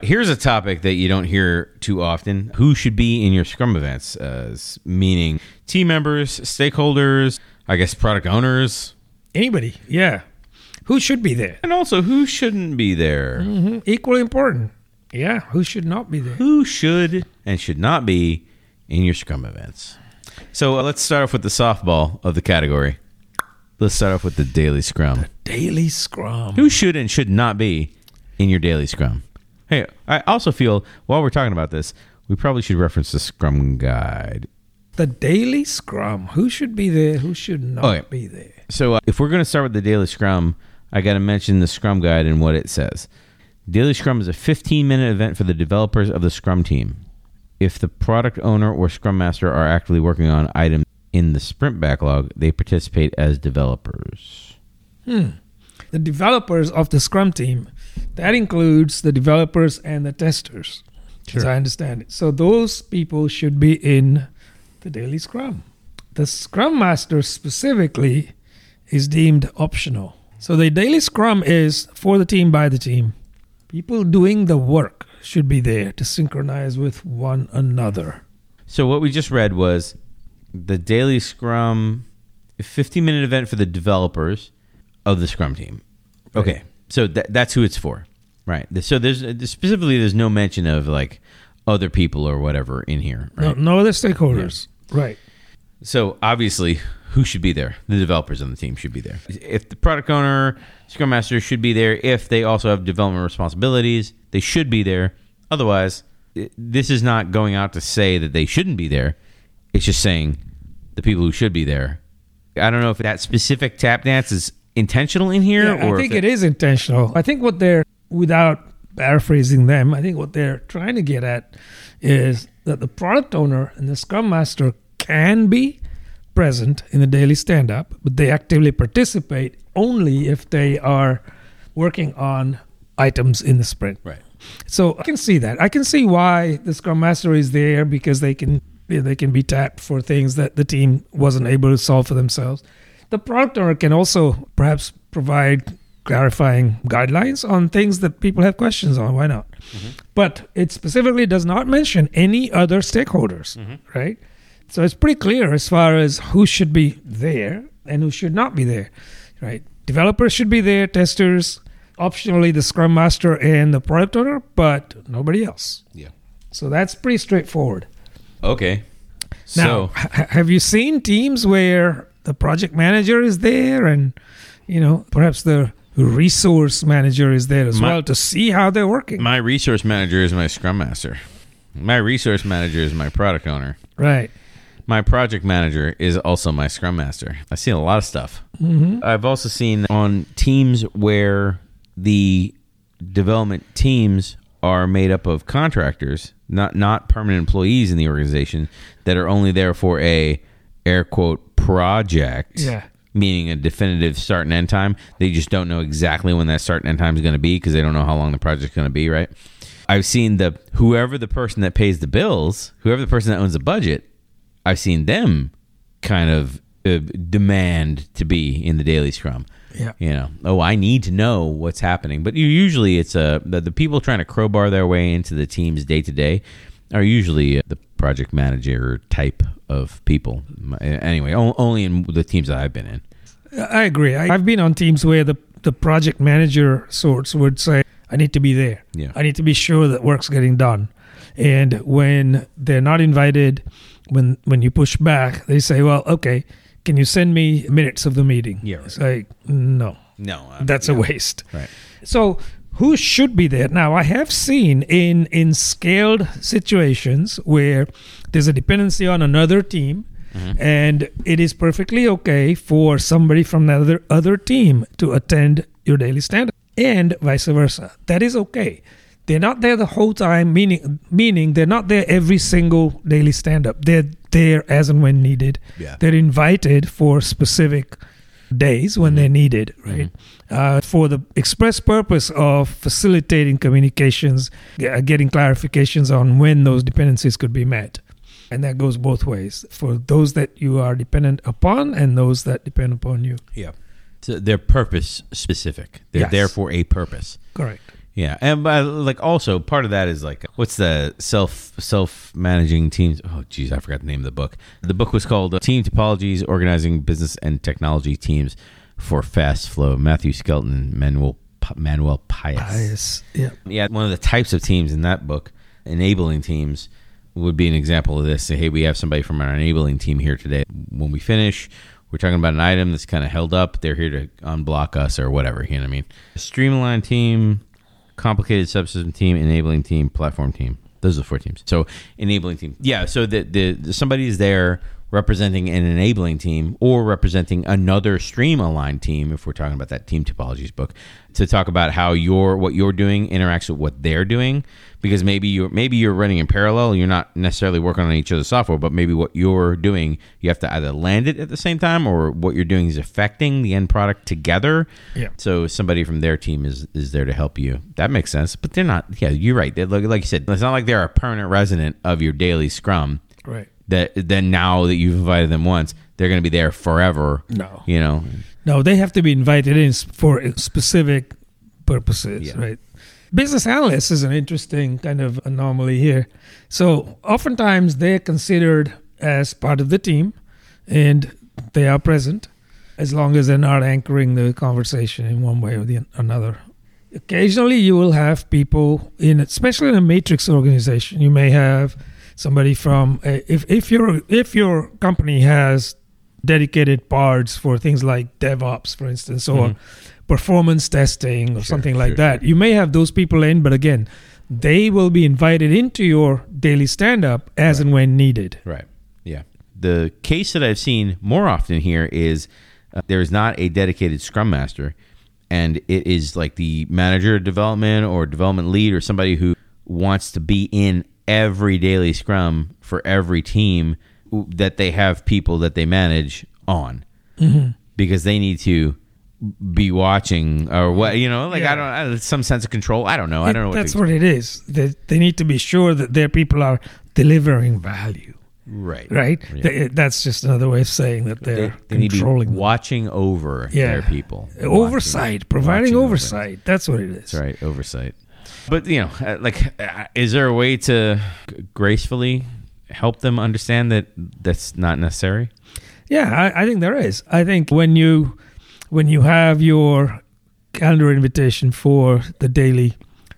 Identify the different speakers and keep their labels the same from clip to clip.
Speaker 1: Here's a topic that you don't hear too often. Who should be in your Scrum events? Uh, meaning team members, stakeholders, I guess product owners,
Speaker 2: Anybody, yeah. Who should be there?
Speaker 1: and also who shouldn't be there.
Speaker 2: Mhm. Equally important. Yeah, who should not be there?
Speaker 1: Who should and should not be in your Scrum events? So uh, let's start off with the softball of the category. Let's start off with the daily Scrum.
Speaker 2: Daily Scrum.
Speaker 1: Who should and should not be in your daily Scrum? Hey, I also feel while we're talking about this, we probably should reference the Scrum Guide.
Speaker 2: The Daily Scrum. Who should be there? Who should not
Speaker 1: Okay.
Speaker 2: be there?
Speaker 1: So, uh, if we're going to start with the daily Scrum, I got to mention the Scrum Guide and what it says. Daily Scrum is a 15 minute event for the developers of the Scrum team. If the product owner or Scrum Master are actively working on items in the sprint backlog, they participate as developers.
Speaker 2: Hmm. The developers of the Scrum team. That includes the developers and the testers, as I understand it. So those people should be in the Daily Scrum. The Scrum Master specifically is deemed optional. So the Daily Scrum is for the team by the team. People doing the work should be there to synchronize with one another.
Speaker 1: So, what we just read was the daily Scrum, a 15 minute event for the developers of the Scrum team. Okay. So, that, that's who it's for. Right. So, there's uh, specifically, there's no mention of like other people or whatever in here. Right.
Speaker 2: No, no other stakeholders. Right.
Speaker 1: So obviously, who should be there? The developers on the team should be there. If the product owner, Scrum Master should be there. If they also have development responsibilities, they should be there. Otherwise, this is not going out to say that they shouldn't be there. It's just saying the people who should be there. I don't know if that specific tap dance is intentional in here,
Speaker 2: Yeah,
Speaker 1: or
Speaker 2: I think it is intentional. I think what they're, without paraphrasing them, I think what they're trying to get at is that the product owner and the scrum master can be present in the daily stand up, but they actively participate only if they are working on items in the sprint.
Speaker 1: Right.
Speaker 2: So I can see that. I can see why the scrum master is there because they can they can be tapped for things that the team wasn't able to solve for themselves. The product owner can also perhaps provide clarifying guidelines on things that people have questions on. Why not? Mm-hmm. But it specifically does not mention any other stakeholders, mm-hmm. right? So it's pretty clear as far as who should be there and who should not be there, right? Developers should be there, testers, optionally the scrum master and the product owner, but nobody else.
Speaker 1: Yeah.
Speaker 2: So that's pretty straightforward.
Speaker 1: Okay.
Speaker 2: Now,
Speaker 1: So
Speaker 2: have you seen teams where the project manager is there and, you know, perhaps the resource manager is there as
Speaker 1: My-
Speaker 2: well to see how they're working?
Speaker 1: my resource manager is my Scrum Master. My resource manager is my product owner.
Speaker 2: right.
Speaker 1: My project manager is also my scrum master. I've seen a lot of stuff.
Speaker 2: hmm
Speaker 1: I've also seen on teams where the development teams are made up of contractors, not not permanent employees in the organization that are only there for a air quote project.
Speaker 2: Yeah.
Speaker 1: Meaning a definitive start and end time. They just don't know exactly when that start and end time is going to be because they don't know how long the project's going to be, right? I've seen the whoever the person that pays the bills, whoever the person that owns the budget, I've seen them kind of uh, demand to be in the daily scrum.
Speaker 2: Yeah.
Speaker 1: You know, oh, I need to know what's happening. But you, usually it's uh, the, the people trying to crowbar their way into the team's day to day are usually uh, the project manager type of people. Anyway, only in the teams that I've been in.
Speaker 2: I agree. I, I've been on teams where the, the project manager sorts would say, I need to be there.
Speaker 1: Yeah.
Speaker 2: I need to be sure that work's getting done. And when they're not invited, when when you push back, they say, Well, okay, can you send me minutes of the meeting?
Speaker 1: Yeah, right.
Speaker 2: It's like, no,
Speaker 1: No,
Speaker 2: that's a waste.
Speaker 1: Right.
Speaker 2: So who should be there? Now I have seen in in scaled situations where there's a dependency on another team mm-hmm. and it is perfectly okay for somebody from another other other team to attend your daily stand up and vice versa. That is okay. They're not there the whole time, meaning meaning they're not there every single daily stand up. They're there as and when needed.
Speaker 1: Yeah.
Speaker 2: They're invited for specific days when they're needed, right? Uh, for the express purpose of facilitating communications, uh, getting clarifications on when those dependencies could be met. And that goes both ways for those that you are dependent upon and those that depend upon you.
Speaker 1: Yeah. So they're purpose specific. They're
Speaker 2: Yes.
Speaker 1: there for a purpose.
Speaker 2: Correct.
Speaker 1: Yeah, and by, like also part of that is like what's the self self managing teams? Oh, geez, I forgot the name of the book. The book was called uh, Team Topologies: Organizing Business and Technology Teams for Fast Flow. Matthew Skelton, Manuel Manuel Pais.
Speaker 2: Bias. Yeah.
Speaker 1: Yeah, one of the types of teams in that book, enabling teams, would be an example of this. Say, hey, we have somebody from our enabling team here today. When we finish, we're talking about an item that's kind of held up. They're here to unblock us or whatever. You know what I mean? Stream aligned team, complicated subsystem team, enabling team, platform team. Those are the four teams. So enabling team. Yeah. So the, the, the somebody is there representing an enabling team or representing another stream aligned team if we're talking about that team topologies book to talk about how your what you're doing interacts with what they're doing. Because maybe you're maybe you're running in parallel. You're not necessarily working on each other's software but maybe what you're doing you have to either land it at the same time or what you're doing is affecting the end product together.
Speaker 2: Yeah.
Speaker 1: so somebody from their team is is there to help you. That makes sense but they're not yeah you're right. Like, like you said it's not like they're a permanent resident of your daily scrum.
Speaker 2: Right.
Speaker 1: That then now that you've invited them once, they're going to be there forever.
Speaker 2: No.
Speaker 1: You know,
Speaker 2: No, they have to be invited in for specific purposes,
Speaker 1: Yeah.
Speaker 2: right? Business analysts is an interesting kind of anomaly here. So, oftentimes they're considered as part of the team and they are present as long as they're not anchoring the conversation in one way or the another. Occasionally, you will have people in, especially in a matrix organization, you may have somebody from a, if if your if your company has dedicated parts for things like DevOps, for instance, or
Speaker 1: Mhm.
Speaker 2: performance testing or
Speaker 1: Sure,
Speaker 2: something like
Speaker 1: sure,
Speaker 2: that. You may have those people in, but again, they will be invited into your daily stand up as and when needed.
Speaker 1: right? Yeah. The case that I've seen more often here is uh, there is not a dedicated Scrum Master, and it is like the manager of development or development lead or somebody who wants to be in every daily Scrum for every team that they have people that they manage on. Mm-hmm. because they need to be watching or what you know like
Speaker 2: Yeah.
Speaker 1: I don't I some sense of control I don't know I don't know what
Speaker 2: That's what it is. They, they need to be sure that their people are delivering value,
Speaker 1: right
Speaker 2: right?
Speaker 1: Yeah.
Speaker 2: They- uh, that's just another way of saying that
Speaker 1: they,
Speaker 2: they're
Speaker 1: they need to be
Speaker 2: controlling
Speaker 1: watching over
Speaker 2: Yeah.
Speaker 1: their people
Speaker 2: oversight,
Speaker 1: Watching-
Speaker 2: providing
Speaker 1: watching
Speaker 2: oversight. That's what it is.
Speaker 1: That's right, oversight. But you know, uh, like, uh, is there a way to gracefully help them understand that that's not necessary?
Speaker 2: Yeah, I, I think there is. I think when you when you have your calendar invitation for the daily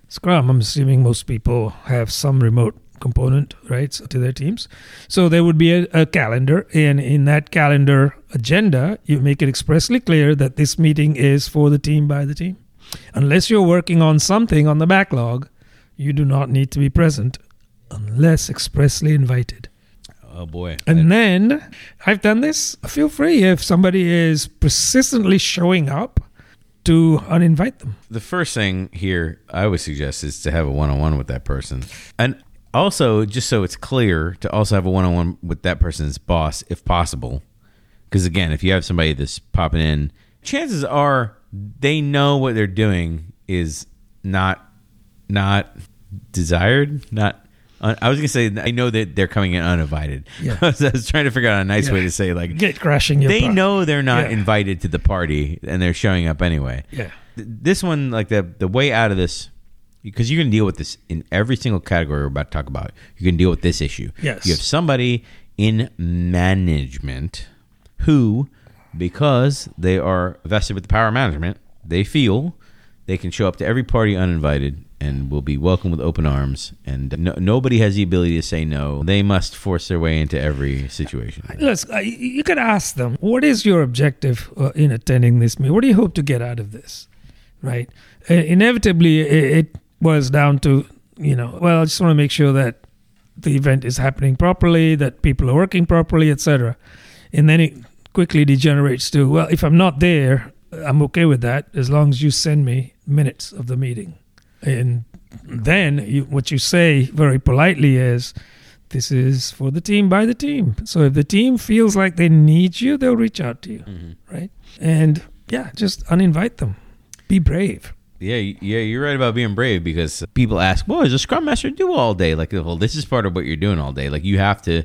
Speaker 2: Scrum, I'm assuming most people have some remote component, right, to their teams. So there would be a, a calendar, and in that calendar agenda, you make it expressly clear that this meeting is for the team by the team. Unless you're working on something on the backlog, you do not need to be present unless expressly invited.
Speaker 1: Oh boy,
Speaker 2: And then I've done this. Feel free if somebody is persistently showing up to uninvite them.
Speaker 1: the first thing here I would suggest is to have a one-on-one with that person, and also just so it's clear to also have a one-on-one with that person's boss if possible. Because again, if you have somebody that's popping in, chances are they know what they're doing is not not desired, not. I was gonna say I know that they're coming in uninvited.
Speaker 2: Yeah.
Speaker 1: I was trying to figure out a nice way to say like
Speaker 2: Get crashing your
Speaker 1: they
Speaker 2: pro-
Speaker 1: know they're not
Speaker 2: Yeah.
Speaker 1: invited to the party and they're showing up anyway
Speaker 2: Yeah.
Speaker 1: this one like the the way out of this because you can deal with this in every single category we're about to talk about you can deal with this issue
Speaker 2: Yes.
Speaker 1: you have somebody in management who because they are vested with the power of management they feel they can show up to every party uninvited and will be welcomed with open arms and no, nobody has the ability to say no they must force their way into every situation
Speaker 2: you you could ask them, what is your objective uh, in attending this meeting? What do you hope to get out of this? Right. Uh, inevitably, it, it boils down to you know, well, I just want to make sure that the event is happening properly, that people are working properly, etc. And then it quickly degenerates to, well, if I'm not there, I'm okay with that as long as you send me minutes of the meeting. And then you, what you say very politely is, this is for the team by the team. So if the team feels like they need you, they'll reach out to you, mm-hmm. right? And yeah, just uninvite them. Be brave.
Speaker 1: Yeah, yeah, you're right about being brave because people ask, "What does a scrum master do all day?" Like, well, this is part of what you're doing all day. Like, you have to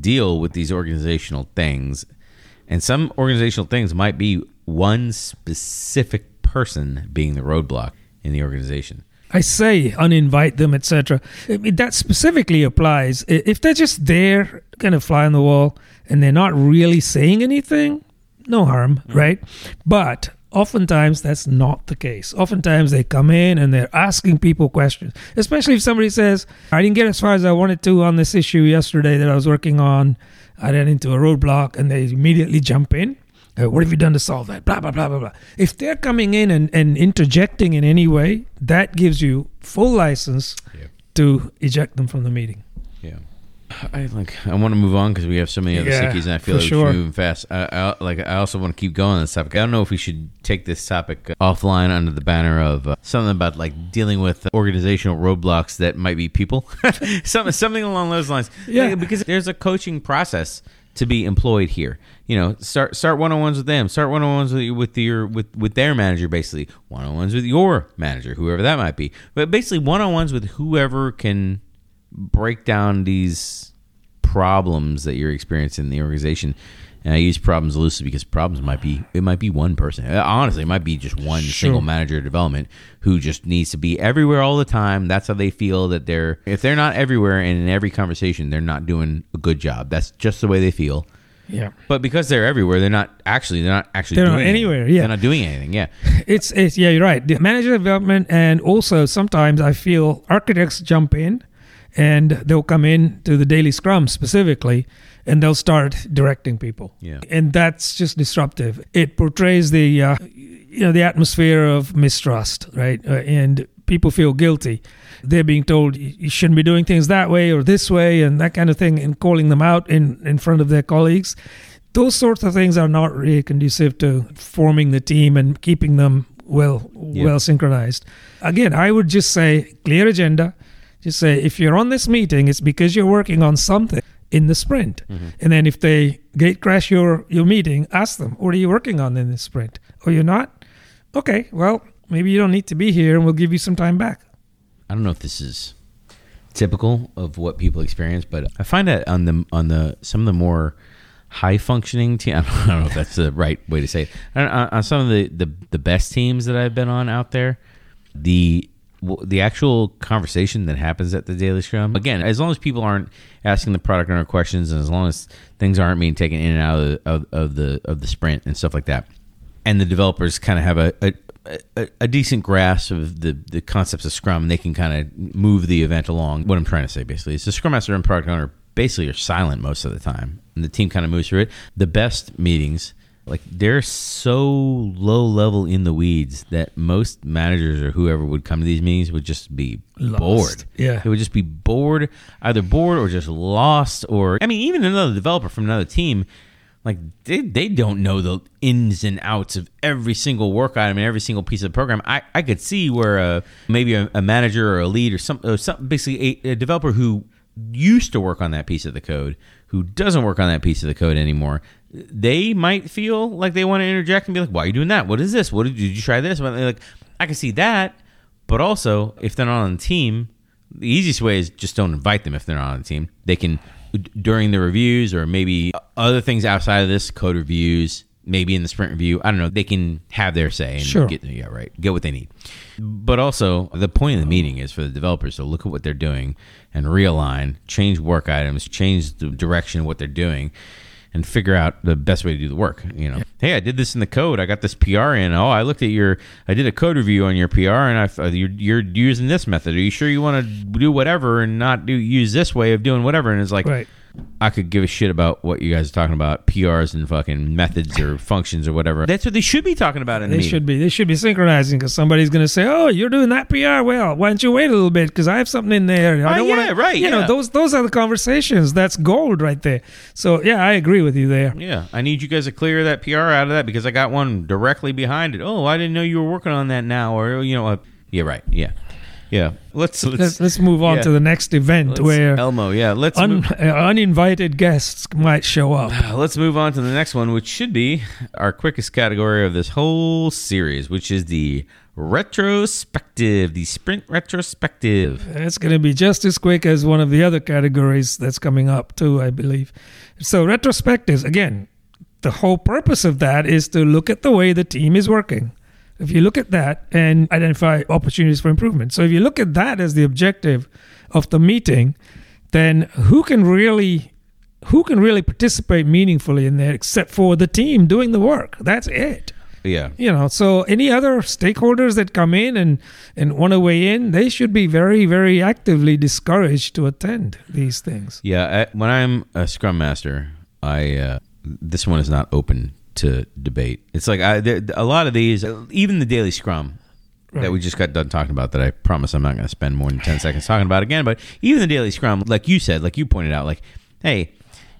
Speaker 1: deal with these organizational things, and some organizational things might be one specific person being the roadblock in the organization.
Speaker 2: I say uninvite them, etc. I mean, that specifically applies if they're just there, kind of fly on the wall, and they're not really saying anything. No harm, mm. right? But oftentimes that's not the case. Oftentimes they come in and they're asking people questions, especially if somebody says, "I didn't get as far as I wanted to on this issue yesterday that I was working on. I ran into a roadblock," and they immediately jump in. Uh, what have you done to solve that? Blah, blah, blah, blah, blah. If they're coming in and, and interjecting in any way, that gives you full license
Speaker 1: Yeah.
Speaker 2: to eject them from the meeting.
Speaker 1: Yeah. I like. I want to move on because we have so many other
Speaker 2: Yeah,
Speaker 1: sickies, and I feel like
Speaker 2: sure.
Speaker 1: we should move fast. I, I like. I also want to keep going on this topic. I don't know if we should take this topic offline under the banner of uh, something about like dealing with organizational roadblocks that might be people, something something along those lines.
Speaker 2: Yeah.
Speaker 1: Like, because there's a coaching process to be employed here. You know, start start one on ones with them. Start one on ones with with your with with their manager, basically. One on ones with your manager, whoever that might be. But basically, one on ones with whoever can break down these problems that you're experiencing in the organization. And I use problems loosely because problems might be it might be one person. Uh, Honestly, it might be just one
Speaker 2: Sure.
Speaker 1: single manager of development who just needs to be everywhere all the time. That's how they feel that they're if they're not everywhere and in every conversation, they're not doing a good job. That's just the way they feel.
Speaker 2: Yeah.
Speaker 1: But because they're everywhere, they're not actually they're not actually
Speaker 2: They're not
Speaker 1: anything.
Speaker 2: anywhere, yeah.
Speaker 1: They're not doing anything. Yeah.
Speaker 2: It's, it's yeah, you're right. The manager development, and also sometimes I feel architects jump in, and they'll come in to the daily scrum specifically, and they'll start directing people.
Speaker 1: Yeah.
Speaker 2: and that's just disruptive. It portrays the uh, you know the atmosphere of mistrust, right? Uh, and people feel guilty. They're being told you shouldn't be doing things that way or this way, and that kind of thing, and calling them out in in front of their colleagues. Those sorts of things are not really conducive to forming the team and keeping them well
Speaker 1: Yeah.
Speaker 2: well synchronized. Again, I would just say clear agenda. Just say if you're on this meeting, it's because you're working on something in the sprint. Mm-hmm. And then if they gate crash your your meeting, ask them, "What are you working on in this sprint?" Oh, you're not? Okay, well, maybe you don't need to be here, and we'll give you some time back.
Speaker 1: I don't know if this is typical of what people experience, but I find that on the on the some of the more high functioning team. I don't, I don't know if that's the right way to say it. On, on some of the, the the best teams that I've been on out there, the the actual conversation that happens at the daily scrum again as long as people aren't asking the product owner questions and as long as things aren't being taken in and out of the, of, of the of the sprint and stuff like that and the developers kind of have a, a a, a decent grasp of the, the concepts of Scrum, they can kind of move the event along. What I'm trying to say basically is the Scrum Master and product owner basically are silent most of the time, and the team kind of moves through it. The best meetings, like they're so low level in the weeds that most managers or whoever would come to these meetings would just be
Speaker 2: Lost.
Speaker 1: bored.
Speaker 2: Yeah.
Speaker 1: They would just be bored, either bored or just lost. Or I mean, even another developer from another team, like they, they don't know the ins and outs of every single work item and every single piece of the program. I, I could see where uh, maybe a, a manager or a lead or some, or some basically a, a developer who used to work on that piece of the code who doesn't work on that piece of the code anymore they might feel like they want to interject and be like why are you doing that? What is this? What did you, did you try this? Well, they're like i can see that but also if they're not on the team the easiest way is just don't invite them if they're not on the team. They can during the reviews or maybe other things outside of this code reviews maybe in the sprint review i don't know they can have their say and
Speaker 2: Sure.
Speaker 1: get yeah right get what they need. But also the point of the meeting is for the developers to look at what they're doing and realign change work items change the direction of what they're doing and figure out the best way to do the work you know. Hey i did this in the code. I got this pr in. Oh i looked at your i did a code review on your pr and i uh, you're, you're using this method. Are you sure you want to do whatever and not do use this way of doing whatever? And it's like
Speaker 2: Right.
Speaker 1: I could give a shit about what you guys are talking about, PRs and fucking methods or functions or whatever. That's what they should be talking about in the
Speaker 2: They
Speaker 1: meeting.
Speaker 2: should be. They should be synchronizing because somebody's going to say, "Oh, you're doing that PR. Well, why don't you wait a little bit? Because I have something in there. I
Speaker 1: Oh,
Speaker 2: don't
Speaker 1: yeah,
Speaker 2: wanna,
Speaker 1: right,
Speaker 2: You
Speaker 1: yeah.
Speaker 2: know, those those are the conversations. That's gold right there. So yeah, I agree with you there.
Speaker 1: Yeah, I need you guys to clear that PR out of that because I got one directly behind it. Oh, I didn't know you were working on that now, or you know, uh, yeah, right, yeah, yeah. Let's let's,
Speaker 2: Let's, move on
Speaker 1: yeah.
Speaker 2: to the next event
Speaker 1: let's-
Speaker 2: where
Speaker 1: Elmo, yeah, let's
Speaker 2: un, uh, uninvited guests might show up.
Speaker 1: let's move on to the next one, which should be our quickest category of this whole series, which is the retrospective, the sprint retrospective.
Speaker 2: It's going to be just as quick as one of the other categories that's coming up too, I believe. So retrospectives again. The whole purpose of that is to look at the way the team is working. If you look at that and identify opportunities for improvement. So if you look at that as the objective of the meeting, then who can really who can really participate meaningfully in there except for the team doing the work? That's it.
Speaker 1: Yeah.
Speaker 2: You know, so any other stakeholders that come in and, and want to weigh in, they should be very, very actively discouraged to attend these things.
Speaker 1: Yeah. I, when I'm a scrum master, I uh, this one is not open to debate. It's like I, there, a lot of these, even the daily scrum that we just got done talking about, that I promise I'm not going to spend more than ten seconds talking about again. But even the daily scrum, like you said, like you pointed out, like, hey,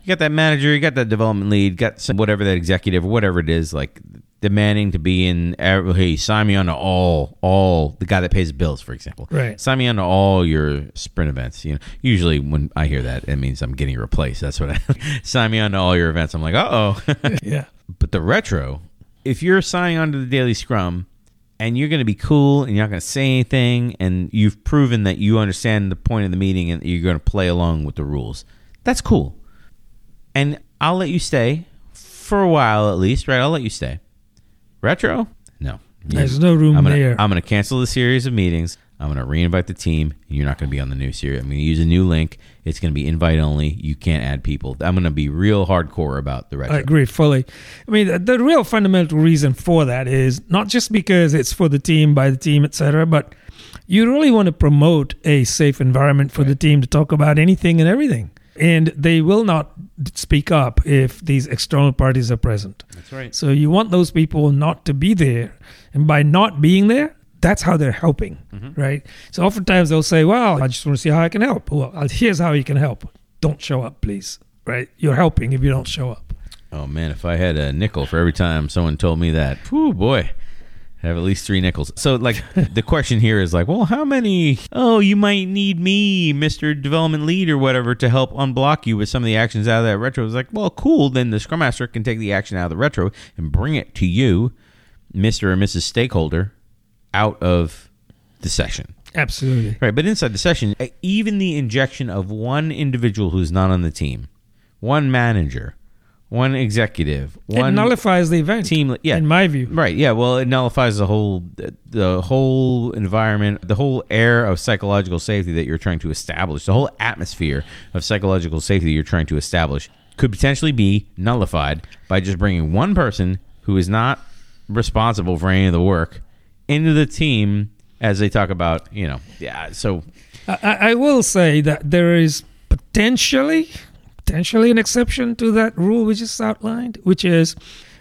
Speaker 1: you got that manager, you got that development lead, got some whatever that executive or whatever it is, like demanding to be in. uh, Hey, sign me on to all, all the guy that pays the bills, for example.
Speaker 2: Right.
Speaker 1: Sign me on to all your sprint events. You know, usually when I hear that, it means I'm getting replaced. That's what I sign me on to all your events. I'm like, uh oh.
Speaker 2: yeah.
Speaker 1: But the retro, if you're signing on to the daily scrum and you're going to be cool and you're not going to say anything and you've proven that you understand the point of the meeting and you're going to play along with the rules, that's cool. And I'll let you stay for a while at least, right? I'll let you stay. Retro? No.
Speaker 2: There's no room
Speaker 1: I'm gonna,
Speaker 2: there.
Speaker 1: I'm going to cancel the series of meetings. I'm going to reinvite the team, and you're not going to be on the new series. I'm going to use a new link. It's going to be invite only. You can't add people. I'm going to be real hardcore about the retro.
Speaker 2: I agree fully. I mean, the, the real fundamental reason for that is not just because it's for the team, by the team, etc., but you really want to promote a safe environment for the team to talk about anything and everything. And they will not speak up if these external parties are present.
Speaker 1: That's right.
Speaker 2: So you want those people not to be there. And by not being there, that's how they're helping, mm-hmm. right? So oftentimes they'll say, Well, I just want to see how I can help. Well, here's how you can help. Don't show up, please, right? You're helping if you don't show up.
Speaker 1: Oh man, if I had a nickel for every time someone told me that, whew, boy, I'd have at least three nickels. So like the question here is like, well, how many? Oh, you might need me, Mister Development Lead or whatever, to help unblock you with some of the actions out of that retro. It's like, well, cool. Then the Scrum Master can take the action out of the retro and bring it to you, Mister or Mrs. Stakeholder, out of the session.
Speaker 2: Absolutely.
Speaker 1: Right, but inside the session, even the injection of one individual who's not on the team, one manager, one executive,
Speaker 2: It
Speaker 1: one
Speaker 2: nullifies the event.
Speaker 1: team, yeah,
Speaker 2: in my view.
Speaker 1: right, yeah. Well, it nullifies the whole the whole environment, the whole air of psychological safety that you're trying to establish, the whole atmosphere of psychological safety you're trying to establish could potentially be nullified by just bringing one person who is not responsible for any of the work into the team as they talk about, you know, yeah. So
Speaker 2: I, I I will say that there is potentially potentially an exception to that rule we just outlined, which is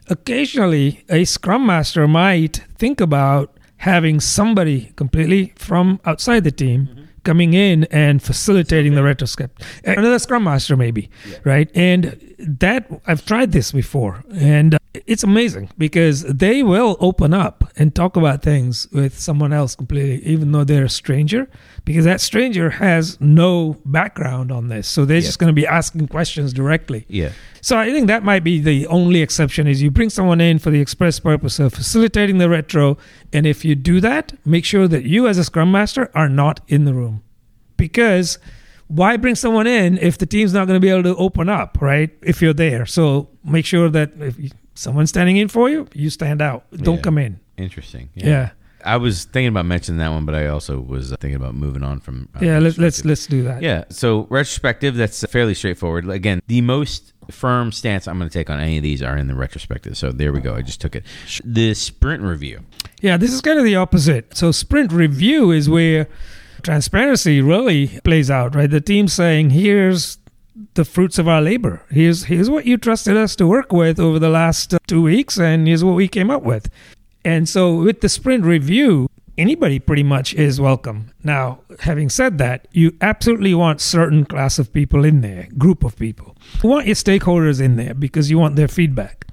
Speaker 2: occasionally a scrum master might think about having somebody completely from outside the team coming in and facilitating the retrospect. Another scrum master maybe, right? And that I've tried this before and uh, it's amazing because they will open up and talk about things with someone else completely even though they're a stranger because that stranger has no background on this. So they're
Speaker 1: Yeah.
Speaker 2: just going to be asking questions directly.
Speaker 1: yeah,
Speaker 2: So I think that might be the only exception is you bring someone in for the express purpose of facilitating the retro and if you do that, make sure that you as a scrum master are not in the room. Because why bring someone in if the team's not going to be able to open up, right? If you're there. So make sure that if someone's standing in for you, you stand out. Don't
Speaker 1: Yeah.
Speaker 2: come in.
Speaker 1: interesting.
Speaker 2: Yeah.
Speaker 1: I was thinking about mentioning that one, but I also was thinking about moving on from. uh,
Speaker 2: Yeah, let's let's let's do that.
Speaker 1: Yeah, so retrospective, that's fairly straightforward. Again, the most firm stance I'm going to take on any of these are in the retrospective. So there we go. I just took it. The sprint review.
Speaker 2: Yeah, this is kind of the opposite. So sprint review is where transparency really plays out, right? The team saying, "Here's the fruits of our labor. Here's here's what you trusted us to work with over the last uh, 2 weeks and here's what we came up with." And so with the sprint review, anybody pretty much is welcome. Now, having said that, you absolutely want certain class of people in there, group of people. You want your stakeholders in there because you want their feedback.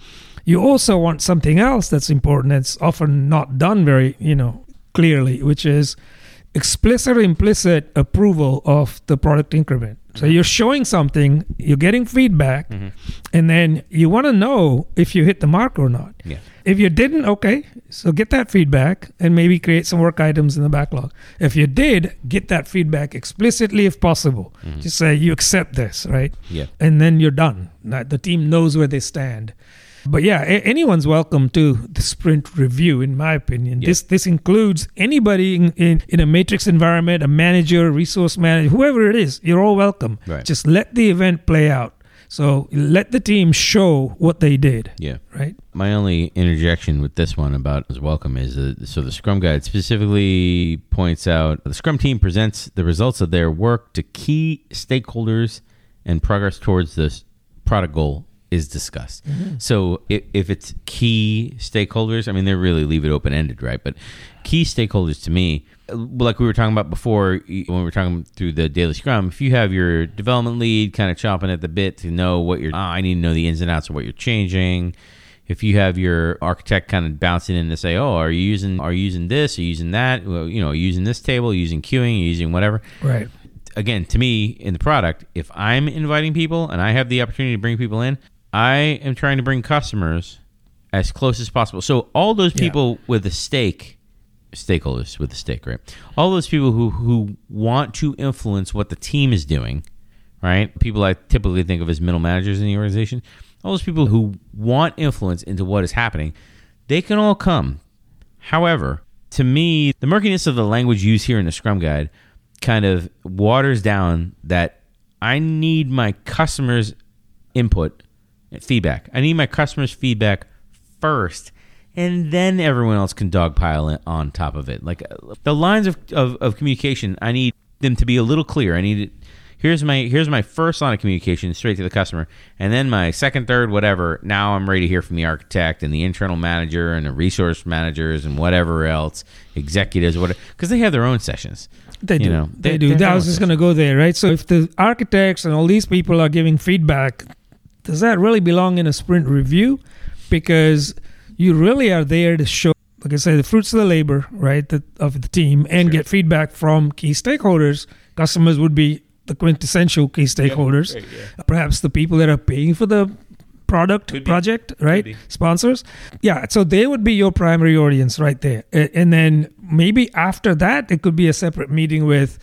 Speaker 2: You also want something else that's important that's often not done very, you know, clearly, which is explicit or implicit approval of the product increment. So you're showing something, you're getting feedback, mm-hmm. and then you want to know if you hit the mark or not.
Speaker 1: Yeah.
Speaker 2: If you didn't, okay, so get that feedback and maybe create some work items in the backlog. If you did, get that feedback explicitly if possible. Mm-hmm. Just say you accept this, right?
Speaker 1: Yeah.
Speaker 2: And then you're done. The team knows where they stand. But yeah, a- anyone's welcome to the sprint review, in my opinion.
Speaker 1: Yeah.
Speaker 2: This this includes anybody in, in, in a matrix environment, a manager, resource manager, whoever it is, you're all welcome.
Speaker 1: Right.
Speaker 2: Just let the event play out. So let the team show what they did,
Speaker 1: Yeah.
Speaker 2: right?
Speaker 1: My only interjection with this one about as welcome is uh, so the Scrum Guide specifically points out the Scrum team presents the results of their work to key stakeholders and progress towards this product goal is discussed. So if, if it's key stakeholders, I mean they really leave it open ended, right? But key stakeholders to me, uh, like we were talking about before when we were talking through the daily Scrum, if you have your development lead kind of chopping at the bit to know what you're, ah, I need to know the ins and outs of what you're changing if you have your architect kind of bouncing in to say, "Oh, are you using are you using this? Are you using that? Well, you know, using this table, using queuing, using whatever."
Speaker 2: Right.
Speaker 1: Again, to me, in the product, if I'm inviting people and I have the opportunity to bring people in, I am trying to bring customers as close as possible. So all those
Speaker 2: Yeah.
Speaker 1: people with a stake, stakeholders with a stake, right? All those people who who want to influence what the team is doing, right? People I typically think of as middle managers in the organization. All those people who want influence into what is happening, they can all come. However, to me, the murkiness of the language used here in the Scrum Guide kind of waters down that I need my customers' input, feedback. I need my customers' feedback first, and then everyone else can dogpile it on top of it. Like uh, the lines of, of, of communication, I need them to be a little clear. I need it. Here's my here's my first line of communication straight to the customer, and then my second, third, whatever. Now I'm ready to hear from the architect and the internal manager and the resource managers and whatever else, executives, whatever, because they have their own sessions.
Speaker 2: They
Speaker 1: You
Speaker 2: do.
Speaker 1: know,
Speaker 2: they,
Speaker 1: they-
Speaker 2: do. I was just going to go there, right? So if the architects and all these people are giving feedback, does that really belong in a sprint review? Because you really are there to show, like I said, the fruits of the labor, right, the, of the team, and
Speaker 1: Sure.
Speaker 2: get feedback from key stakeholders. Customers would be the quintessential key stakeholders. Perhaps the people that are paying for the product
Speaker 1: Could be.
Speaker 2: project, right? Sponsors. Yeah, so they would be your primary audience right there. And then maybe after that, it could be a separate meeting with,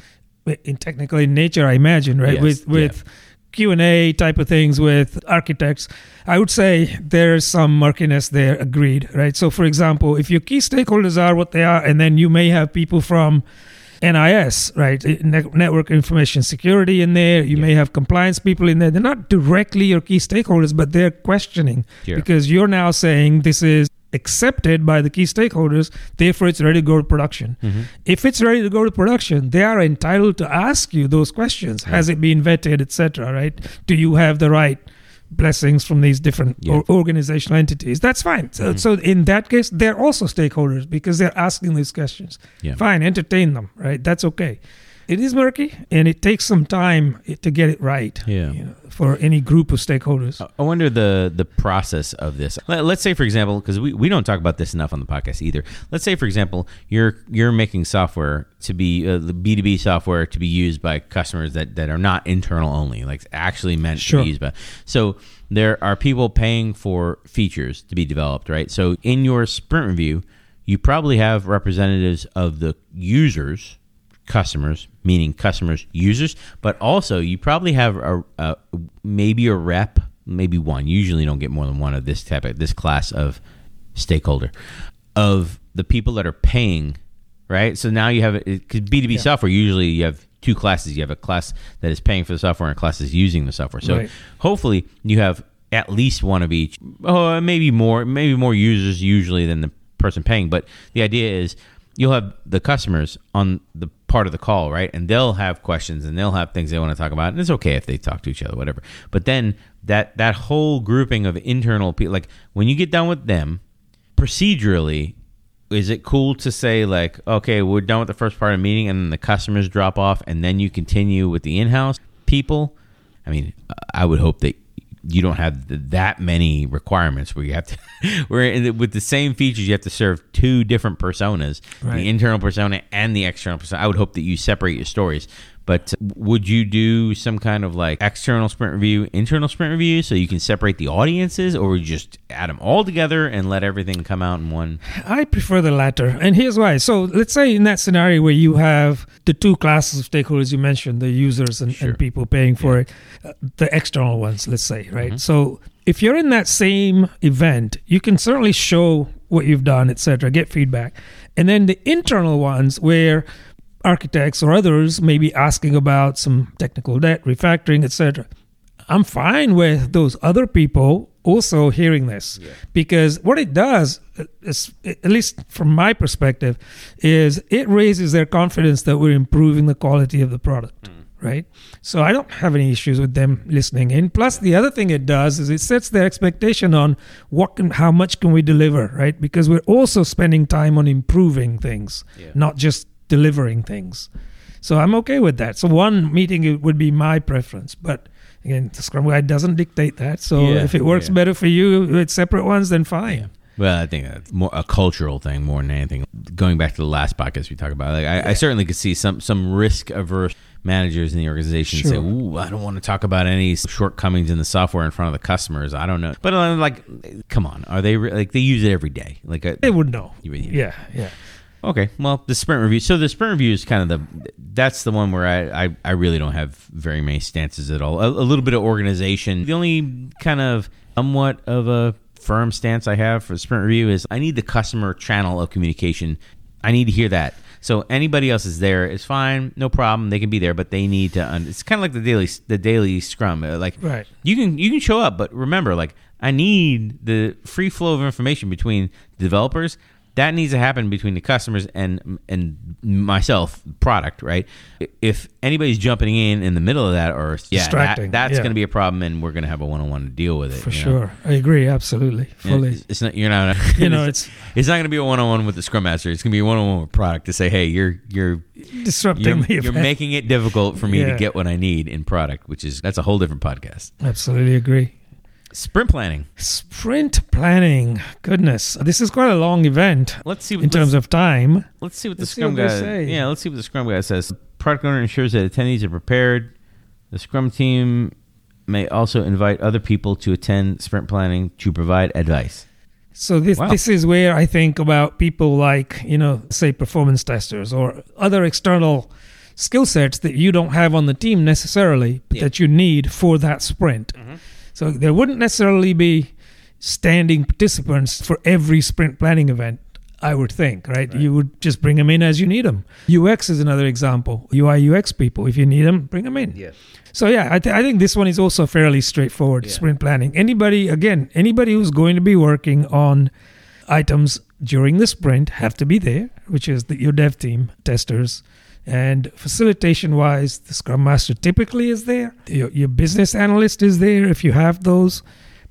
Speaker 2: in technical in nature, I imagine, right?
Speaker 1: Yes,
Speaker 2: with with Q and A type of things with architects. I would say there's some murkiness there. Agreed, right? So, for example, if your key stakeholders are what they are, and then you may have people from NIS, right? Network Information Security in there. You may have compliance people in there. They're not directly your key stakeholders, but they're questioning
Speaker 1: Sure.
Speaker 2: because you're now saying this is accepted by the key stakeholders, therefore it's ready to go to production. Mm-hmm. If it's ready to go to production, they are entitled to ask you those questions. Has it been vetted, etc., right? Do you have the right blessings from these different
Speaker 1: Yeah.
Speaker 2: or organizational entities? That's fine. So, mm-hmm. so in that case, they're also stakeholders because they're asking these questions.
Speaker 1: Yeah.
Speaker 2: Fine, entertain them, right? That's okay. It is murky and it takes some time to get it right
Speaker 1: Yeah.
Speaker 2: you know, for any group of stakeholders.
Speaker 1: I wonder the the process of this. Let- Let's say, for example, because we, we don't talk about this enough on the podcast either. Let's say, for example, you're you're making software to be uh, the B two B software to be used by customers that, that are not internal only, like actually meant
Speaker 2: Sure.
Speaker 1: to be used by. So there are people paying for features to be developed, right? So in your sprint review, you probably have representatives of the users customers, meaning customers, users, but also you probably have a, a maybe a rep, maybe one. You usually don't get more than one of this type of this class of stakeholder of the people that are paying, right? So now you have because B two B software usually you have two classes. You have a class that is paying for the software and a class that's using the software. So
Speaker 2: Right.
Speaker 1: hopefully you have at least one of each. Oh, maybe more, maybe more users usually than the person paying. But the idea is you'll have the customers on the part of the call, right? And they'll have questions and they'll have things they want to talk about. And it's okay if they talk to each other, whatever. But then that that whole grouping of internal people, like when you get done with them, procedurally, is it cool to say like, okay, we're done with the first part of the meeting, and then the customers drop off, and then you continue with the in-house people? I mean, I would hope that you don't have that many requirements where you have to where in the, with the same features you have to serve two different personas
Speaker 2: Right.
Speaker 1: the internal persona and the external persona i would hope that you separate your stories But would you do some kind of like external sprint review, internal sprint review, so you can separate the audiences, or would you just add them all together and let everything come out in one?
Speaker 2: I prefer the latter, and here's why. So let's say in that scenario where you have the two classes of stakeholders you mentioned, the users and,
Speaker 1: Sure.
Speaker 2: and people paying for it, uh, the external ones, let's say, right?
Speaker 1: Mhm.
Speaker 2: So if you're in that same event, you can certainly show what you've done, etc., get feedback, and then the internal ones where architects or others may be asking about some technical debt, refactoring, etc. I'm fine with those other people also hearing this because what it does, uh, is, at least from my perspective, is it raises their confidence that we're improving the quality of the product. Hmm. Right, so I don't have any issues with them listening in. Plus, the other thing it does is it sets their expectation on what can, how much can we deliver, right? Because we're also spending time on improving things,
Speaker 1: Yeah.
Speaker 2: not just delivering things. So I'm okay with that. So one meeting it would be my preference, but again, the Scrum guide doesn't dictate that. So
Speaker 1: Yeah,
Speaker 2: if it works
Speaker 1: yeah.
Speaker 2: better for you with separate ones, then fine.
Speaker 1: Well, I think that's more a cultural thing more than anything. Going back to the last podcast we talked about, like I, I certainly could see some some risk averse managers in the organization say, "Ooh, I don't want to talk about any shortcomings in the software in front of the customers." I don't know, but uh, like, come on, are they re- like they use it every day? Like, uh,
Speaker 2: They would know.
Speaker 1: You would-
Speaker 2: Yeah, yeah.
Speaker 1: Okay, well, the sprint review. So the sprint review is kind of the that's the one where I I, I really don't have very many stances at all. A, a little bit of organization. The only kind of somewhat of a firm stance I have for the sprint review is I need the customer channel of communication. I need to hear that. So anybody else is there is fine, no problem. They can be there, but they need to. Un- it's kind of like the daily the daily scrum. Uh, Like
Speaker 2: Right.
Speaker 1: you can you can show up, but remember, like I need the free flow of information between the developers. That needs to happen between the customers and and myself, product, right? If anybody's jumping in in the middle of that, or yeah, that, that's
Speaker 2: yeah.
Speaker 1: going to be a problem, and we're going to have a one on one to deal with it.
Speaker 2: For
Speaker 1: you know?
Speaker 2: sure. I agree. Absolutely. Fully.
Speaker 1: It's, it's not you're not.
Speaker 2: You know, it's
Speaker 1: it's not going to be a one on one with the scrum master. It's going to be a one on one with product to say, hey, you're you're
Speaker 2: disrupting
Speaker 1: you're, you're making it difficult for me to get what I need in product, which is that's a whole different podcast.
Speaker 2: Absolutely agree.
Speaker 1: Sprint planning.
Speaker 2: Sprint planning. Goodness. This is quite a long event
Speaker 1: Let's see what
Speaker 2: in terms of time.
Speaker 1: Let's see what the
Speaker 2: Let's see
Speaker 1: Scrum
Speaker 2: what
Speaker 1: guy.
Speaker 2: say.
Speaker 1: Yeah, let's see what the Scrum Guide says. Product owner ensures that attendees are prepared. The Scrum team may also invite other people to attend sprint planning to provide advice.
Speaker 2: So this
Speaker 1: Wow.
Speaker 2: this is where I think about people like you know say performance testers or other external skill sets that you don't have on the team necessarily, but
Speaker 1: Yeah.
Speaker 2: that you need for that sprint. Mm-hmm. So there wouldn't necessarily be standing participants for every sprint planning event. I would think, right? You would just bring them in as you need them. UX is another example. UI UX people, if you need them, bring them in.
Speaker 1: Yeah.
Speaker 2: So yeah, I, th- I think this one is also fairly straightforward.
Speaker 1: Yeah.
Speaker 2: Sprint planning. Anybody again, anybody who's going to be working on items during the sprint have to be there, which is the, your dev team, testers, and facilitation wise, the scrum master typically is there. Your, your business analyst is there if you have those.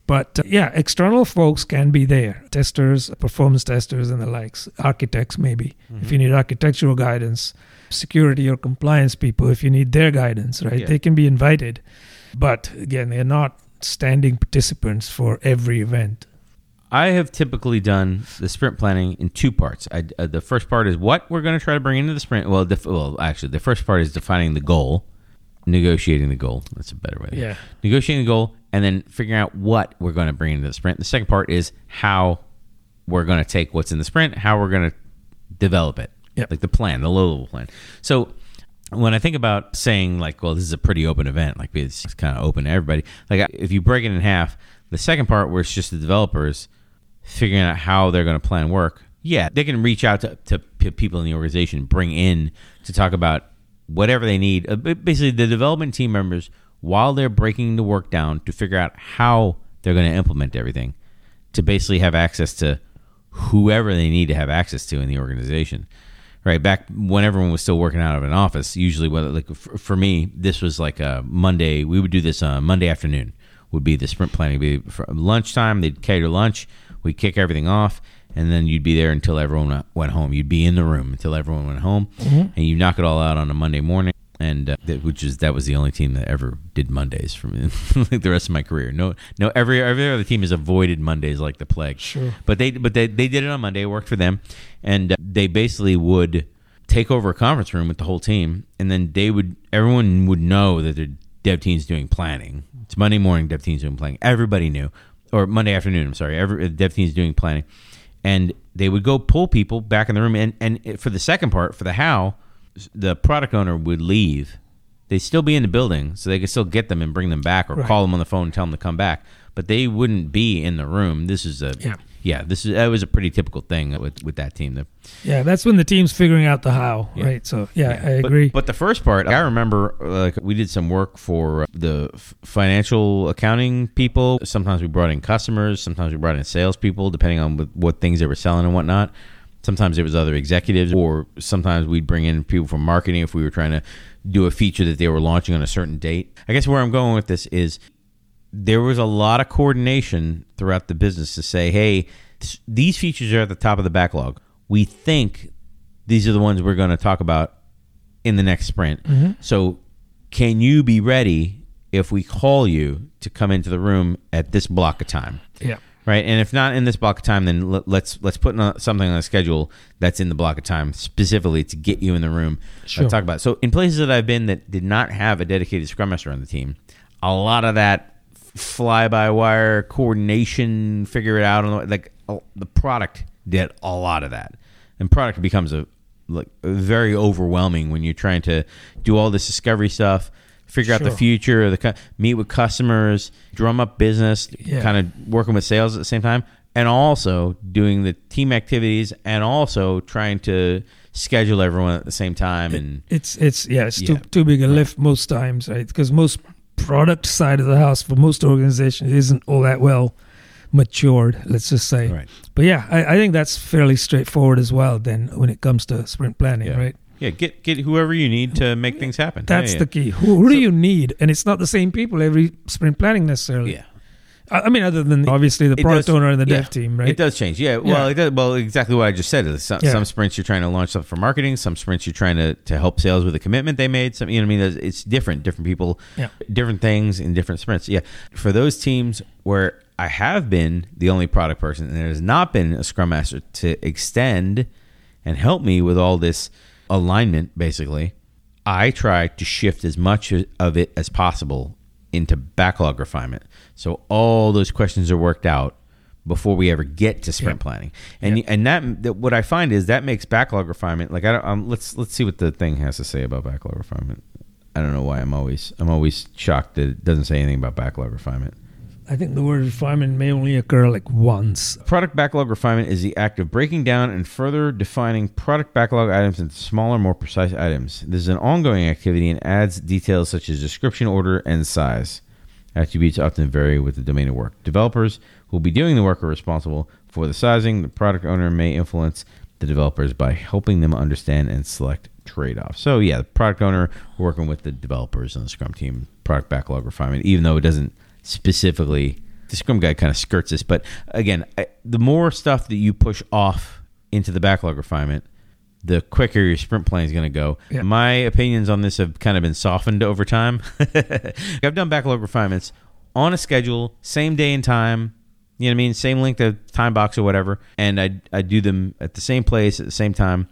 Speaker 2: But uh, yeah, external folks can be there. Testers, performance testers, and the likes. Architects, maybe, if you need architectural guidance. Security or compliance people, if you need their guidance, right?
Speaker 1: Yeah.
Speaker 2: They can be invited. But again, they're not standing participants for every event.
Speaker 1: I have typically done the sprint planning in two parts. I, uh, the first part is what we're going to try to bring into the sprint. Well, def- well, actually, the first part is defining the goal, negotiating the goal. That's a better way.
Speaker 2: Yeah.
Speaker 1: negotiating the goal, and then figuring out what we're going to bring into the sprint. The second part is how we're going to take what's in the sprint, how we're going to develop it,
Speaker 2: Yep.
Speaker 1: like the plan, the low level plan. So when I think about saying like, well, this is a pretty open event, like it's, it's kind of open to everybody. Like if you break it in half, the second part where it's just the developers figuring out how they're going to plan work. Yeah, they can reach out to, to people in the organization, bring in to talk about whatever they need. Uh, Basically, the development team members, while they're breaking the work down to figure out how they're going to implement everything, to basically have access to whoever they need to have access to in the organization. Right back when everyone was still working out of an office, usually, whether like for, me, this was like a Monday. We would do this uh, Monday afternoon. Would be the sprint planning. Be for lunchtime. They'd cater lunch. We'd kick everything off, and then you'd be there until everyone went home. You'd be in the room until everyone went home, and you knock it all out on a Monday morning. And uh, that, which is that was the only team that ever did Mondays for me, like the rest of my career. No, no, every every other team has avoided Mondays like the plague.
Speaker 2: Sure.
Speaker 1: But they but they, they did it on Monday. It worked for them, and uh, they basically would take over a conference room with the whole team, and then they would everyone would know that their dev team's doing planning. It's Monday morning, dev team's doing planning. Everybody knew, or Monday afternoon. I'm sorry, every dev team is doing planning, and they would go pull people back in the room. And and for the second part, for the how, the product owner would leave. They'd still be in the building, so they could still get them and bring them back, or
Speaker 2: Right.
Speaker 1: call them on the phone and tell them to come back. But they wouldn't be in the room. This is a
Speaker 2: Yeah.
Speaker 1: Yeah. This is that was a pretty typical thing with with that team. The,
Speaker 2: Yeah, that's when the team's figuring out the how,
Speaker 1: Yeah.
Speaker 2: right? So yeah, I agree.
Speaker 1: But, the first part, I remember, like we did some work for uh, the financial accounting people. Sometimes we brought in customers. Sometimes we brought in salespeople, depending on what, what things they were selling and whatnot. Sometimes it was other executives, or sometimes we'd bring in people from marketing if we were trying to do a feature that they were launching on a certain date. I guess where I'm going with this is there was a lot of coordination throughout the business to say, hey, th- these features are at the top of the backlog. We think these are the ones we're going to talk about in the next sprint. Mm-hmm. So, can you be ready if we call you to come into the room at this block of time?
Speaker 2: yeah,
Speaker 1: Right, and if not in this block of time, then let- let's let's put on- something on the schedule that's in the block of time specifically to get you in the room
Speaker 2: Sure.
Speaker 1: talk about. it. So in places that I've been that did not have a dedicated scrum master on the team, a lot of that fly by wire coordination, figure it out, and like uh, the product did a lot of that, and product becomes a like very overwhelming when you're trying to do all this discovery stuff. Figure out the future, the meet with customers, drum up business,
Speaker 2: Yeah.
Speaker 1: kind of working with sales at the same time, and also doing the team activities, and also trying to schedule everyone at the same time. And
Speaker 2: it's it's yeah, it's too
Speaker 1: Yeah.
Speaker 2: too big a lift most times, right? Because most product side of the house for most organizations isn't all that well matured. Let's just say.
Speaker 1: Right.
Speaker 2: But yeah, I, I think that's fairly straightforward as well. Then when it comes to sprint planning,
Speaker 1: yeah,
Speaker 2: right?
Speaker 1: yeah, get get whoever you need to make things happen.
Speaker 2: That's
Speaker 1: Yeah,
Speaker 2: the key. Who, who do you need? And it's not the same people every sprint planning necessarily.
Speaker 1: yeah.
Speaker 2: I, mean, other than obviously the product
Speaker 1: does-
Speaker 2: owner and the
Speaker 1: yeah.
Speaker 2: dev team, right?
Speaker 1: It does change. Yeah. Well,
Speaker 2: Yeah.
Speaker 1: It does, well, exactly what I just said. Some,
Speaker 2: Yeah.
Speaker 1: some sprints you're trying to launch stuff for marketing. Some sprints you're trying to, to help sales with a commitment they made. Some, you know what I mean? It's different. Different people, different things in different sprints. Yeah. For those teams where I have been the only product person and there has not been a scrum master to extend and help me with all this alignment, basically, I try to shift as much of it as possible into backlog refinement. So all those questions are worked out before we ever get to sprint
Speaker 2: Yeah.
Speaker 1: planning. And and that, that what I find is that makes backlog refinement like I don't um, let's let's see what the thing has to say about backlog refinement. I don't know why I'm always I'm always shocked that it doesn't say anything about backlog refinement.
Speaker 2: I think the word refinement may only occur like once.
Speaker 1: Product backlog refinement is the act of breaking down and further defining product backlog items into smaller, more precise items. This is an ongoing activity and adds details such as description, order, and size. Attributes often vary with the domain of work. Developers who will be doing the work are responsible for the sizing. The product owner may influence the developers by helping them understand and select trade offs. So, yeah, the product owner working with the developers on the Scrum team, product backlog refinement, even though it doesn't specifically, the Scrum Guide kind of skirts this. But again, I, the more stuff that you push off into the backlog refinement, the quicker your sprint plan is going to go.
Speaker 2: Yeah.
Speaker 1: My opinions on this have kind of been softened over time. I've done backlog refinements on a schedule, same day and time. You know what I mean? Same length of time box or whatever, and I I do them at the same place at the same time,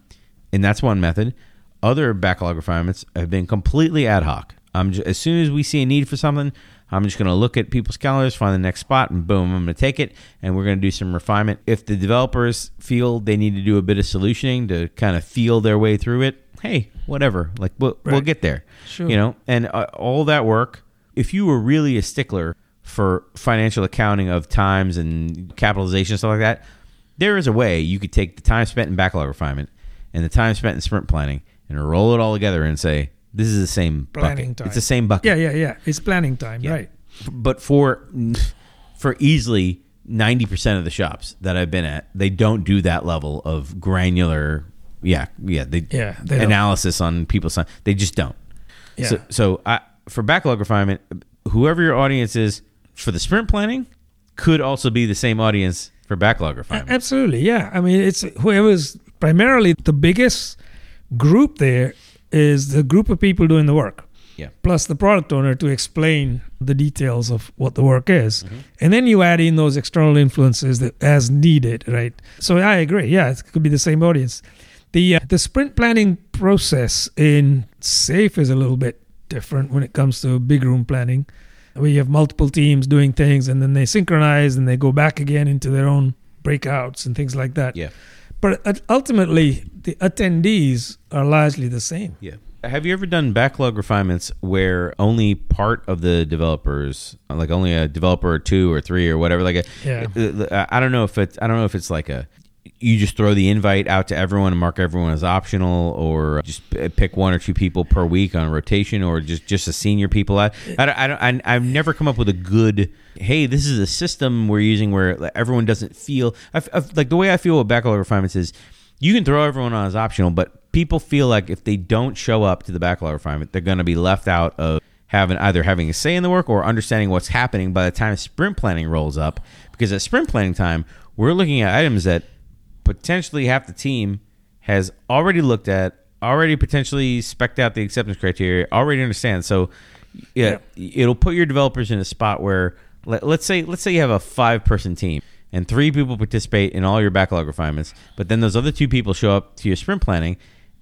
Speaker 1: and that's one method. Other backlog refinements have been completely ad hoc. I'm just, as soon as we see a need for something, I'm just going to look at people's calendars, find the next spot, and boom, I'm going to take it, and we're going to do some refinement. If the developers feel they need to do a bit of solutioning to kind of feel their way through it, hey, whatever. Like we'll, we'll get there.
Speaker 2: Sure.
Speaker 1: You know, and uh, all that work. If you were really a stickler for financial accounting of times and capitalization stuff like that, there is a way you could take the time spent in backlog refinement and the time spent in sprint planning and roll it all together and say this is the same
Speaker 2: Planning
Speaker 1: bucket.
Speaker 2: time.
Speaker 1: It's the same bucket.
Speaker 2: Yeah, yeah, yeah. It's planning time,
Speaker 1: Yeah.
Speaker 2: right?
Speaker 1: But for for easily ninety percent of the shops that I've been at, they don't do that level of granular. Yeah, yeah. They,
Speaker 2: Yeah, they don't.
Speaker 1: analysis on people's time. They just don't.
Speaker 2: Yeah.
Speaker 1: So, so I, for backlog refinement, whoever your audience is for the sprint planning could also be the same audience for backlog refinement.
Speaker 2: Absolutely, yeah. I mean, it's whoever's primarily the biggest group there is the group of people doing the work.
Speaker 1: Yeah.
Speaker 2: Plus the product owner to explain the details of what the work is.
Speaker 1: Mm-hmm.
Speaker 2: And then you add in those external influences that as needed, right? So I agree. Yeah, it could be the same audience. The uh, the sprint planning process in SAFe is a little bit different when it comes to big room planning. We have multiple teams doing things and then they synchronize and they go back again into their own breakouts and things like that.
Speaker 1: Yeah.
Speaker 2: But ultimately, the attendees are largely the same.
Speaker 1: Yeah. Have you ever done backlog refinements where only part of the developers, like only a developer or two or three or whatever, like a,
Speaker 2: Yeah.
Speaker 1: uh, I don't know if it's, I don't know if it's like a, you just throw the invite out to everyone and mark everyone as optional, or just pick one or two people per week on rotation, or just just the senior people. I, I, I, don't- I, I've never come up with a good. Hey, this is a system we're using where everyone doesn't feel. I, I, like the way I feel with backlog refinements is, you can throw everyone on as optional, but people feel like if they don't show up to the backlog refinement, they're going to be left out of having either having a say in the work or understanding what's happening by the time sprint planning rolls up. Because at sprint planning time, we're looking at items that potentially half the team has already looked at, already potentially specked out the acceptance criteria, already understand. So yeah, it'll put your developers in a spot where let, let's say let's say you have a five person team and three people participate in all your backlog refinements, but then those other two people show up to your sprint planning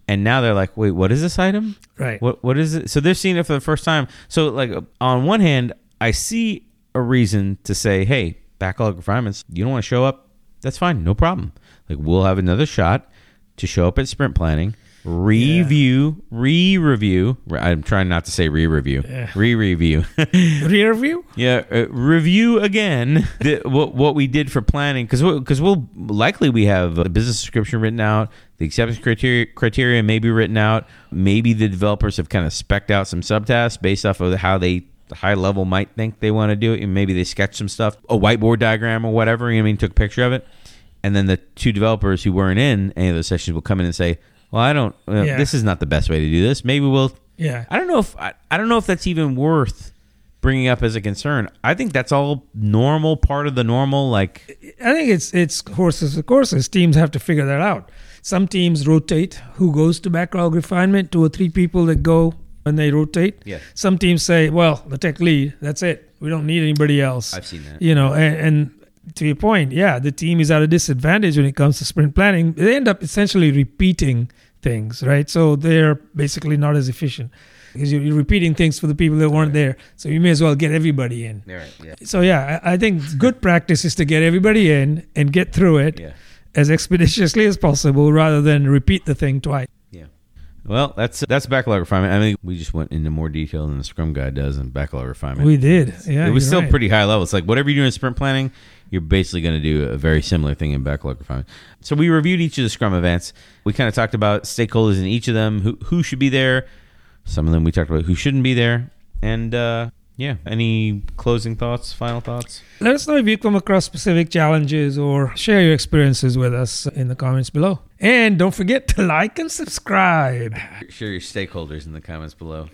Speaker 1: and now they're like, "Wait, what is this item?"
Speaker 2: Right.
Speaker 1: What what is it? So they're seeing it for the first time. So like on one hand, I see a reason to say, "Hey, backlog refinements, you don't want to show up? That's fine, no problem. Like we'll have another shot to show up at sprint planning, review, re-review. I'm trying not to say re-review,
Speaker 2: Yeah.
Speaker 1: re-review.
Speaker 2: Rear view?
Speaker 1: Yeah, uh, review again the, what what we did for planning because because we'll likely we have a business description written out, the acceptance criteria criteria may be written out. Maybe the developers have kind of specked out some subtasks based off of how they high level might think they want to do it, and maybe they sketch some stuff, a whiteboard diagram or whatever. You know I mean, took a picture of it, and then the two developers who weren't in any of those sessions will come in and say, "Well, I don't. Uh,
Speaker 2: Yeah.
Speaker 1: This is not the best way to do this. Maybe we'll."
Speaker 2: Yeah.
Speaker 1: I don't know if I, I don't know if that's even worth bringing up as a concern. I think that's all normal part of the normal. Like,
Speaker 2: I think it's it's horses for courses. Teams have to figure that out. Some teams rotate who goes to backlog refinement, two or three people that go when they rotate.
Speaker 1: Yeah.
Speaker 2: Some teams say, well, the tech lead, that's it. We don't need anybody else.
Speaker 1: I've seen that.
Speaker 2: You know, and, and to your point, yeah, the team is at a disadvantage when it comes to sprint planning. They end up essentially repeating things, right? So they're basically not as efficient because you're, you're repeating things for the people that weren't there. So you may as well get everybody in.
Speaker 1: Right. Yeah.
Speaker 2: So yeah, I, I think good practice is to get everybody in and get through it
Speaker 1: Yeah.
Speaker 2: as expeditiously as possible, rather than repeat the thing twice.
Speaker 1: Yeah. Well, that's that's backlog refinement. I mean, we just went into more detail than the Scrum Guide does in backlog refinement.
Speaker 2: We did, yeah.
Speaker 1: it was still
Speaker 2: right.
Speaker 1: pretty high level. It's like whatever you do in sprint planning, you're basically going to do a very similar thing in backlog refinement. So we reviewed each of the Scrum events. We kind of talked about stakeholders in each of them, who who should be there. Some of them we talked about who shouldn't be there, and uh, yeah. Any closing thoughts? Final thoughts?
Speaker 2: Let us know if you come across specific challenges or share your experiences with us in the comments below. And don't forget to like and subscribe.
Speaker 1: Share your stakeholders in the comments below.